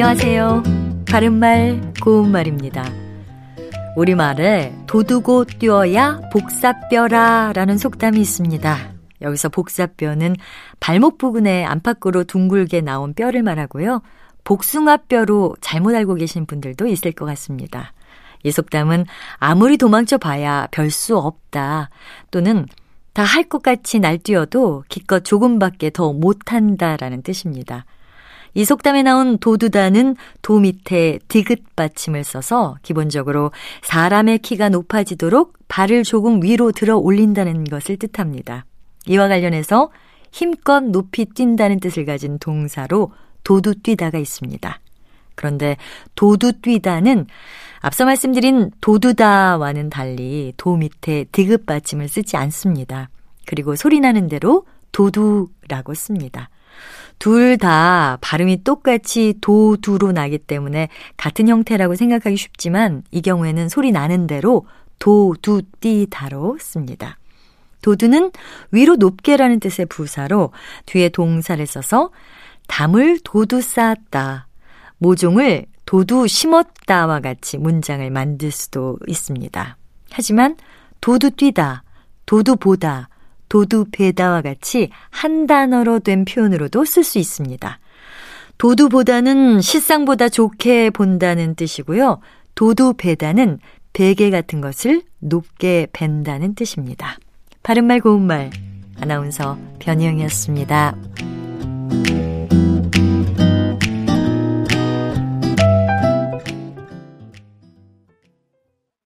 안녕하세요. 바른말, 고운말입니다. 우리말에 도두고 뛰어야 복사뼈라 라는 속담이 있습니다. 여기서 복사뼈는 발목 부근에 안팎으로 둥글게 나온 뼈를 말하고요. 복숭아뼈로 잘못 알고 계신 분들도 있을 것 같습니다. 이 속담은 아무리 도망쳐 봐야 별 수 없다 또는 다 할 것 같이 날뛰어도 기껏 조금밖에 더 못한다라는 뜻입니다. 이 속담에 나온 도두다는 도 밑에 디귿 받침을 써서 기본적으로 사람의 키가 높아지도록 발을 조금 위로 들어 올린다는 것을 뜻합니다. 이와 관련해서 힘껏 높이 뛴다는 뜻을 가진 동사로 도두 뛰다가 있습니다. 그런데 도두 뛰다는 앞서 말씀드린 도두다와는 달리 도 밑에 디귿 받침을 쓰지 않습니다. 그리고 소리 나는 대로 도두라고 씁니다. 둘 다 발음이 똑같이 도두로 나기 때문에 같은 형태라고 생각하기 쉽지만 이 경우에는 소리 나는 대로 도두띠다로 씁니다. 도두는 위로 높게라는 뜻의 부사로 뒤에 동사를 써서 담을 도두 쌓았다. 모종을 도두 심었다와 같이 문장을 만들 수도 있습니다. 하지만 도두 뛰다, 도두 보다, 도두 베다와 같이 한 단어로 된 표현으로도 쓸 수 있습니다. 도두보다는 실상보다 좋게 본다는 뜻이고요. 도두베다는 베개 같은 것을 높게 벤다는 뜻입니다. 바른말 고운말 아나운서 변희영이었습니다.